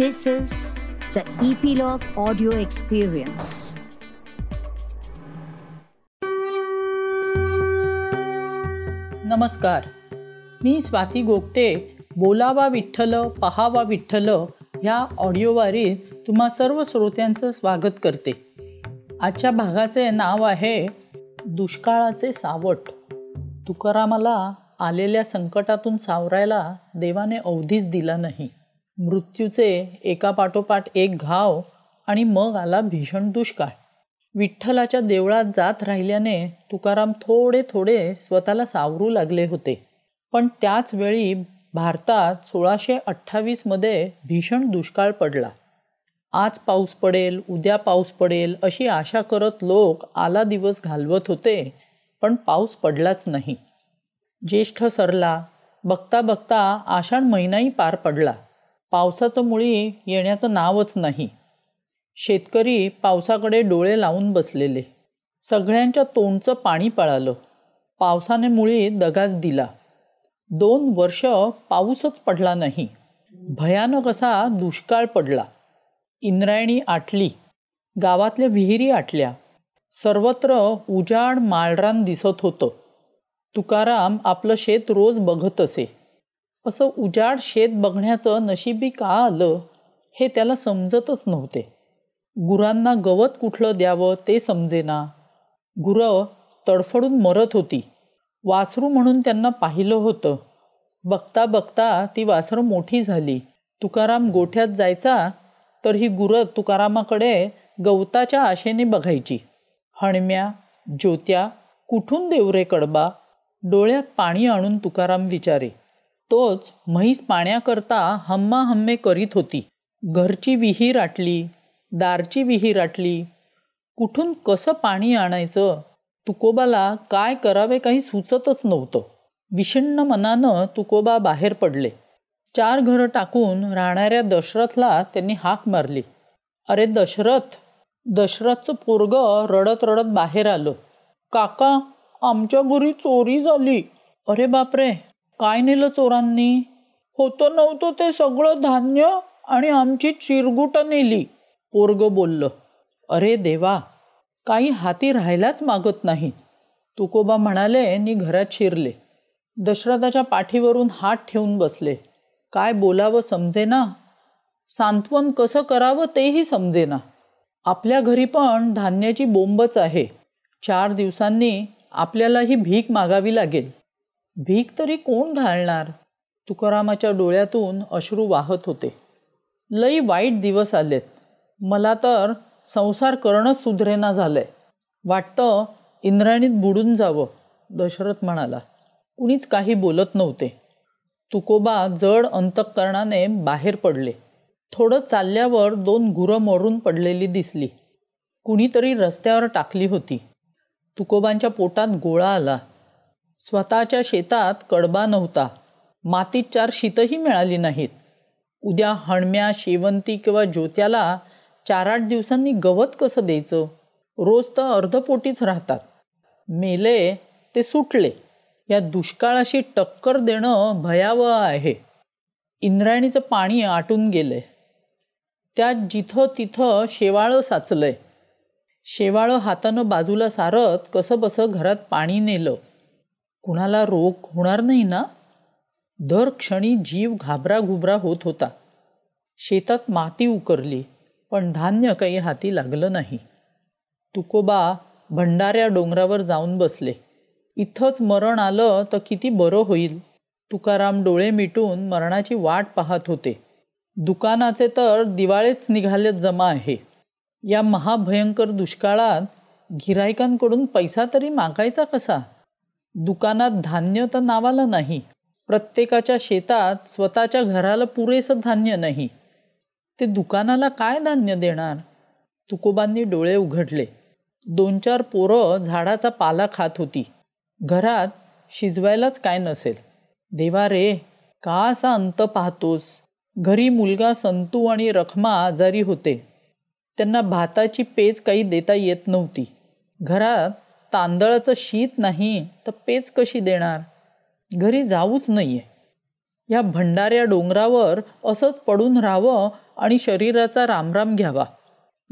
This is the Epilogue Audio Experience. नमस्कार. मी स्वाती गोगटे. बोलावा विठ्ठल पहावा विठ्ठल ह्या ऑडिओवारीत तुम्हा सर्व श्रोत्यांचं स्वागत करते. आजच्या भागाचे नाव आहे दुष्काळाचे सावट. तुकारामाला आलेल्या संकटातून सावरायला देवाने अवधीच दिला नाही. मृत्यूचे एकापाठोपाठ एक घाव आणि मग आला भीषण दुष्काळ. विठ्ठलाच्या देवळात जात राहिल्याने तुकाराम थोडे थोडे स्वतःला सावरू लागले होते. पण त्याच वेळी भारतात सोळाशे अठ्ठावीसमध्ये भीषण दुष्काळ पडला. आज पाऊस पडेल उद्या पाऊस पडेल अशी आशा करत लोक आला दिवस घालवत होते पण पाऊस पडलाच नाही. ज्येष्ठ सरला बघता बघता आषाढ महिनाही पार पडला. पावसाचं मुळी येण्याचं नावच नाही. शेतकरी पावसाकडे डोळे लावून बसलेले. सगळ्यांच्या तोंडचं पाणी पळालं. पावसाने मुळी दगाच दिला. दोन वर्ष पाऊसच पडला नाही. भयानक असा दुष्काळ पडला. इंद्रायणी आटली. गावातल्या विहिरी आटल्या. सर्वत्र उजाड माळरान दिसत होतं. तुकाराम आपलं शेत रोज बघत असे. असं उजाड शेत बघण्याचं नशिबी का आलं हे त्याला समजतच नव्हते. गुरांना गवत कुठलं द्यावं ते समजेना. गुरं तडफडून मरत होती. वासरू म्हणून त्यांना पाहिलं होतं. बघता बघता ती वासरं मोठी झाली. तुकाराम गोठ्यात जायचा तर ही गुरं तुकारामाकडे गवताच्या आशेने बघायची. हणम्या ज्योत्या कुठून देवरे कडबा? डोळ्यात पाणी आणून तुकाराम विचारे. तोच म्हैस पाण्याकरता हम्मा हम्मे करीत होती. घरची विहीर आटली दारची विहीर आटली. कुठून कसं पाणी आणायचं? तुकोबाला काय करावे काही सुचतच नव्हतं. विषण्ण मनानं तुकोबा बाहेर पडले. चार घरं टाकून राहणाऱ्या दशरथला त्यांनी हाक मारली. अरे दशरथ! दशरथचं पोरग रडत रडत बाहेर आलं. काका आमच्या घरी चोरी झाली. अरे बापरे! काय नेलं चोरांनी? होतं नव्हतं ते सगळं धान्य आणि आमची चिरगुट नेली पोरग बोललं. अरे देवा काही हाती राहायलाच मागत नाही. तुकोबा म्हणाले आणि घरात शिरले. दशरथाच्या पाठीवरून हात ठेवून बसले. काय बोलावं समजेना? सांत्वन कसं करावं तेही समजेना. आपल्या घरी पण धान्याची बोंबच आहे. चार दिवसांनी आपल्याला ही भीक मागावी लागेल. भीक तरी कोण घालणार? तुकारामाच्या डोळ्यातून अश्रू वाहत होते. लई वाईट दिवस आलेत. मला तर संसार करणंच सुधरेना आहे वाटतं इंद्राणीत बुडून जावं दशरथ म्हणाला. कुणीच काही बोलत नव्हते. तुकोबा जड अंतकरणाने बाहेर पडले. थोडं चालल्यावर दोन गुरं मरून पडलेली दिसली. कुणीतरी रस्त्यावर टाकली होती. तुकोबांच्या पोटात गोळा आला. स्वतःच्या शेतात कडबा नव्हता. मातीत चार शीतही मिळाली नाहीत. उद्या हणम्या शेवंती किंवा ज्योत्याला चार आठ दिवसांनी गवत कसं द्यायचं? रोज तर अर्धपोटीच राहतात. मेले ते सुटले. या दुष्काळाशी टक्कर देणं भयावह आहे. इंद्रायणीचं पाणी आटून गेलंय. त्यात जिथं तिथं शेवाळं साचलंय. शेवाळं हातानं बाजूला सारत कसं बसं घरात पाणी नेलं. कुणाला रोग होणार नाही ना? दर क्षणी जीव घाबराघुबरा होत होता. शेतात माती उकरली पण धान्य काही हाती लागलं नाही. तुकोबा भंडाऱ्या डोंगरावर जाऊन बसले. इथंच मरण आलं तर किती बरं होईल. तुकाराम डोळे मिटून मरणाची वाट पाहत होते. दुकानाचे तर दिवाळेच निघालेत जमा आहे. या महाभयंकर दुष्काळात गिरायकांकडून पैसा तरी मागायचा कसा? दुकानात धान्य तर नावाला नाही. प्रत्येकाच्या शेतात स्वतःच्या घराला पुरेसं धान्य नाही. ते दुकानाला काय धान्य देणार? तुकोबांनी डोळे उघडले. दोन चार पोरं झाडाचा पाला खात होती. घरात शिजवायलाच काय नसेल. देवा रे का असा अंत पाहतोस? घरी मुलगा संतू आणि रखमा आजारी होते. त्यांना भाताची पेज काही देता येत नव्हती. घरात तांदळाचं शीत नाही तर पेच कशी देणार? घरी जाऊच नाहीये. या भंडाऱ्या डोंगरावर असंच पडून राहावं आणि शरीराचा रामराम घ्यावा.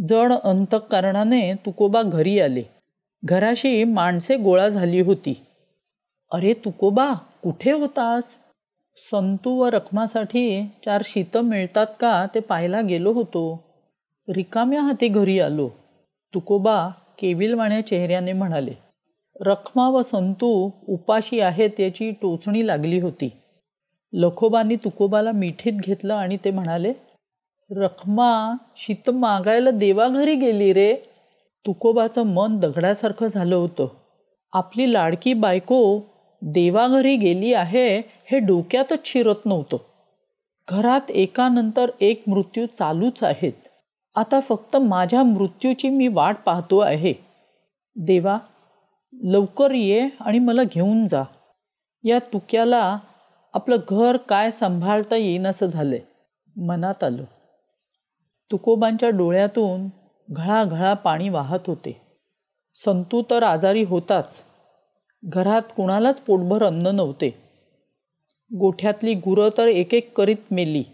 जण अंतकारणाने तुकोबा घरी आले. घराशी माणसे गोळा झाली होती. अरे तुकोबा कुठे होतास? संतू व रकमासाठी चार शीतं मिळतात का ते पाहायला गेलो होतो. रिकाम्या हाती घरी आलो. तुकोबा केविलवाण्या चेहऱ्याने म्हणाले रखमा व संतू उपाशी आहेत याची टोचणी लागली होती. लखोबांनी तुकोबाला मिठीत घेतलं आणि ते म्हणाले रखमा शीत मागायला देवाघरी गेली रे. तुकोबाचं मन दगडासारखं झालं होतं. आपली लाडकी बायको देवाघरी गेली आहे हे डोक्यातच शिरत नव्हतं. घरात एकानंतर एक मृत्यू चालूच आहेत. आता फक्त माझ्या मृत्यूची मी वाट पाहतो आहे. देवा लवकर ये आणि मला घेऊन जा. या तुक्याला आपलं घर काय सांभाळता येईनासं असं मनात आलं. तुकोबांच्या डोळ्यातून घळाघळा पाणी वाहत होते. संतू तर आजारी होताच. घरात कुणालाच पोटभर अन्न नव्हते. गोठ्यातली गुरं तर एक एक करीत मेली.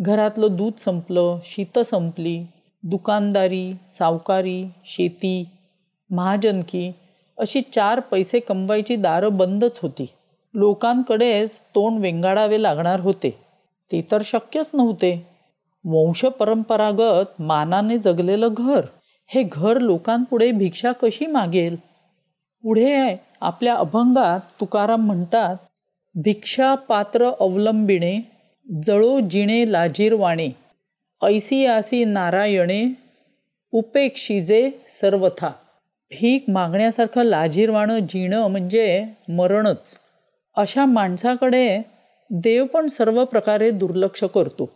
घरातलं दूध संपलं शीतं संपली दुकानदारी सावकारी शेती महाजनकी अशी चार पैसे कमवायची दारं बंदच होती. लोकांकडेच तोंड वेंगाडावे लागणार होते. ते तर शक्यच नव्हते. वंशपरंपरागत मानाने जगलेलं घर हे घर लोकांपुढे भिक्षा कशी मागेल? पुढे आपल्या अभंगात तुकाराम म्हणतात भिक्षा पात्र अवलंबिणे जळो जिणे लाजीरवाणे ऐसी आसी नारायणे उपेक्षिजे सर्वथा. भीक मागण्यासारखं लाजीरवाणं जिणं म्हणजे मरणच. अशा माणसाकडे देव पण सर्व प्रकारे दुर्लक्ष करतो.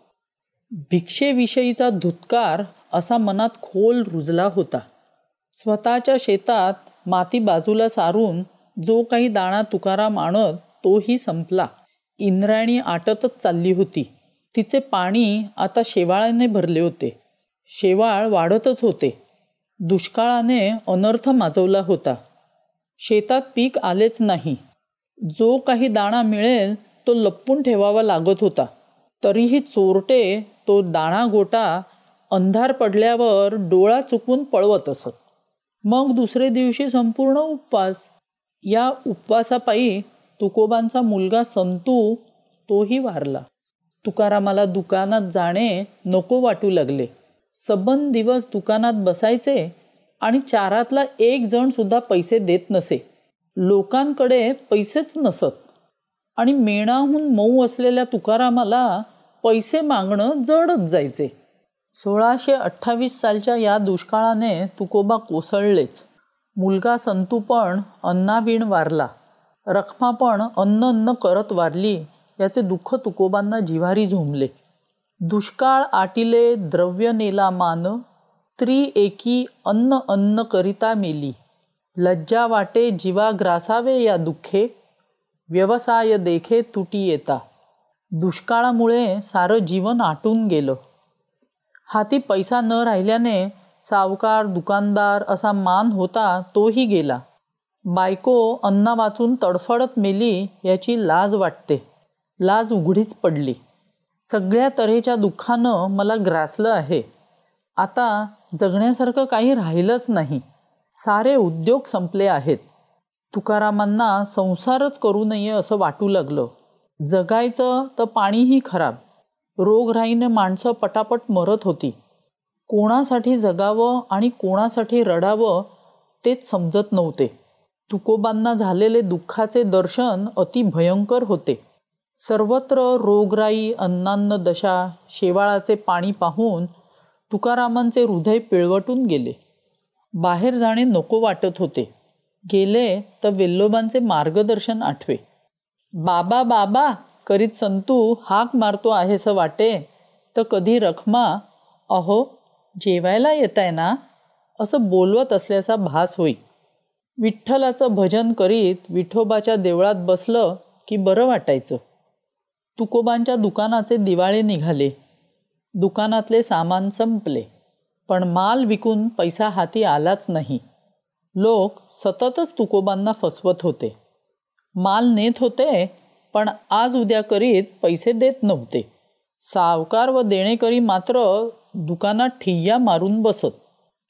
भिक्षेविषयीचा धुतकार असा मनात खोल रुजला होता. स्वतःच्या शेतात माती बाजूला सारून जो काही दाणा तुकाराम आणत तोही संपला. इंद्रायणी आटतच चालली होती. तिचे पाणी आता शेवाळाने भरले होते. शेवाळ वाढतच होते. दुष्काळाने अनर्थ माजवला होता. शेतात पीक आलेच नाही. जो काही दाणा मिळेल तो लपवून ठेवावा लागत होता. तरीही चोरटे तो दाणा गोटा अंधार पडल्यावर डोळा चुकवून पळवत असत. मग दुसरे दिवशी संपूर्ण उपवास. या उपवासापायी तुकोबांचा मुलगा संतू तोही वारला. तुकारामाला दुकानात जाणे नको वाटू लागले. सबन दिवस दुकानात बसायचे आणि चारातला एक जणसुद्धा पैसे देत नसे. लोकांकडे पैसेच नसत. आणि मेणाहून मऊ असलेल्या तुकारामाला पैसे मागणं जडच जायचे. सोळाशे अठ्ठावीस सालच्या या दुष्काळाने तुकोबा कोसळलेच. मुलगा संतू पण अन्नाविण वारला. रखमा पण अन्न अन्न करत वारली. याचे दुःख तुकोबांना जिव्हारी झोंबले. दुष्काळ आटिले द्रव्य नेला मान स्त्री एकी अन्न अन्न करिता मेली. लज्जा वाटे जीवा ग्रासावे या दुःखे व्यवसाय देखे तुटी येता. दुष्काळामुळे सारं जीवन आटून गेलं. हाती पैसा न राहिल्याने सावकार दुकानदार असा मान होता तोही गेला. बायको अन्ना वाचून तडफडत मेली याची लाज वाटते. लाज उघडीच पडली. सगळ्या तऱ्हेच्या दुःखानं मला ग्रासलं आहे. आता जगण्यासारखं काही राहिलंच नाही. सारे उद्योग संपले आहेत. तुकारामांना संसारच करू नये असं वाटू लागलं. जगायचं तर पाणीही खराब. रोगराईने माणसं पटापट मरत होती. कोणासाठी जगावं आणि कोणासाठी रडावं तेच समजत नव्हते. तुकोबांना झालेले दुःखाचे दर्शन अति भयंकर होते. सर्वत्र रोगराई अन्नान्न दशा शेवाळाचे पाणी पाहून तुकारामांचे हृदय पिळवटून गेले. बाहेर जाणे नको वाटत होते. गेले तर वेल्लोबांचे मार्गदर्शन आठवे. बाबा बाबा करीत संतू हाक मारतो आहेसं वाटे. तर कधी रखमा? अहो जेवायला येत आहे ना? असं बोलवत असल्याचा भास होई. विठ्ठलाचं भजन करीत विठोबाच्या देवळात बसलं की बरं वाटायचं. तुकोबांच्या दुकानाचे दिवाळे निघाले. दुकानातले सामान संपले. पण माल विकून पैसा हाती आलाच नाही. लोक सततच तुकोबांना फसवत होते. माल नेत होते पण आज उद्या करीत पैसे देत नव्हते. सावकार व देणेकरी मात्र दुकानात ठिय्या मारून बसत.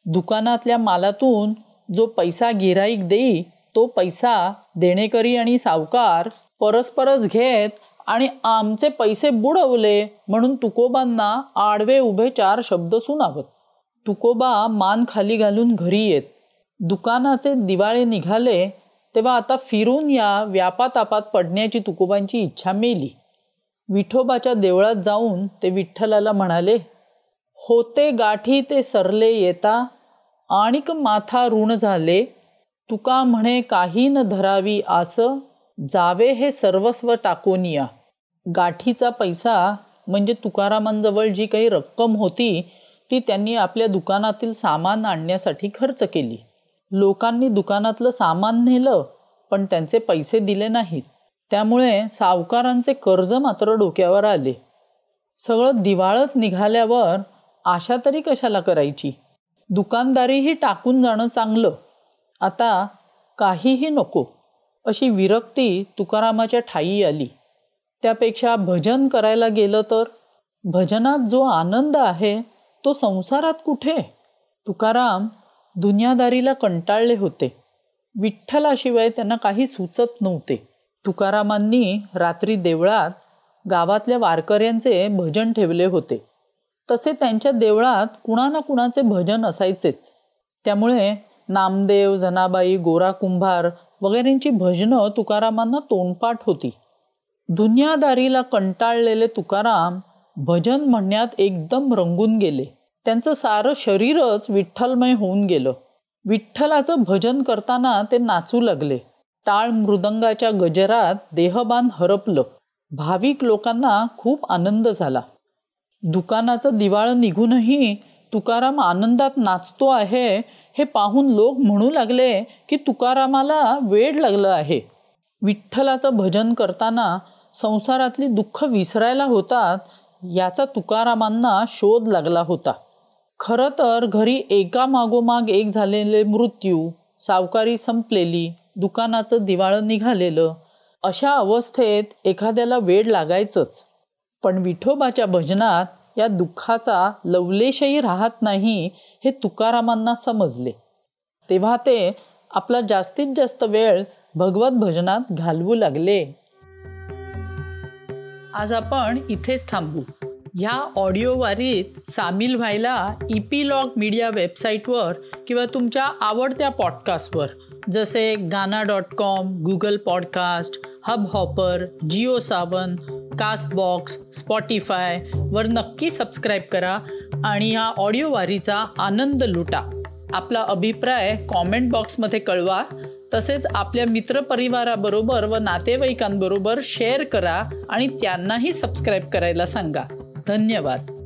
दुकानातल्या मालातून जो पैसा गिराईक देई तो पैसा देणेकरी आणि सावकार परस्परच घेत आणि आमचे पैसे बुडवले म्हणून तुकोबांना आडवे उभे चार शब्द सुनावत. तुकोबा मान खाली घालून घरी येत. दुकानाचे दिवाळे निघाले तेव्हा आता फिरून या व्यापातापात पडण्याची तुकोबांची इच्छा मेली. विठोबाच्या देवळात जाऊन ते विठ्ठलाला म्हणाले होते गाठी ते सरले येता आणिक माथा ऋण झाले तुका म्हणे काही न धरावी आस जावे हे सर्वस्व टाकून या. गाठीचा पैसा म्हणजे तुकारामांजवळ जी काही रक्कम होती ती त्यांनी आपल्या दुकानातील सामान आणण्यासाठी खर्च केली. लोकांनी दुकानातलं सामान नेलं पण त्यांचे पैसे दिले नाहीत. त्यामुळे सावकारांचे कर्ज मात्र डोक्यावर आले. सगळं दिवाळच निघाल्यावर आशा तरी कशाला करायची? दुकानदारीही टाकून जाणं चांगलं. आता काहीही नको. अशी विरक्ती तुकारामाच्या ठाई आली. त्यापेक्षा भजन करायला गेलं तर? भजनात जो आनंद आहे तो संसारात कुठे? तुकाराम दुनियादारीला कंटाळले होते. विठ्ठलाशिवाय त्यांना काही सुचत नव्हते. तुकारामांनी रात्री देवळात गावातल्या वारकऱ्यांचे भजन ठेवले होते. तसे त्यांच्या देवळात कुणा ना कुणाचे भजन असायचेच. त्यामुळे नामदेव जनाबाई गोरा कुंभार वगैरेंची भजनं तुकारामांना तोंडपाठ होती. दुनियादारीला कंटाळलेले तुकाराम भजन म्हणण्यात एकदम रंगून गेले. त्यांचं सारं शरीरच विठ्ठलमय होऊन गेलं. विठ्ठलाचं भजन करताना ते नाचू लागले. टाळ मृदंगाच्या गजरात देहबान हरपलं. भाविक लोकांना खूप आनंद झाला. दुकानाचं दिवाळं निघूनही तुकाराम आनंदात नाचतो आहे हे पाहून लोक म्हणू लागले की तुकारामाला वेळ लागलं आहे. विठ्ठलाचं भजन करताना संसारातली दुःख विसरायला होतात याचा तुकारामांना शोध लागला होता. खरं तर घरी एका मागोमाग एक झालेले मृत्यू सावकारी संपलेली दुकानाचं दिवाळं निघालेलं अशा अवस्थेत एखाद्याला वेळ लागायचंच. पण विठोबाच्या भजनात या दुःखाचा लवलेशही राहत नाही हे तुकारामांना समजले. तेव्हा ते आपला जास्तीत जास्त वेळ भगवत भजनात घालवू लागले. आज आपण इथेच थांबू. ह्या ऑडिओ वारीत सामील व्हायला इपीलॉग मीडिया वेबसाईटवर किंवा तुमच्या आवडत्या पॉडकास्टवर जसे Gaana dot com Google podcast hubhopper Jio Saavn castbox Spotify वर नक्की सबस्क्राईब करा आणि ह्या ऑडिओ वारीचा आनंद लुटा. आपला अभिप्राय कॉमेंट बॉक्समध्ये कळवा. तसेच आपल्या मित्रपरिवाराबरोबर व नातेवाईकांबरोबर शेअर करा आणि त्यांनाही सबस्क्राईब करायला सांगा. धन्यवाद.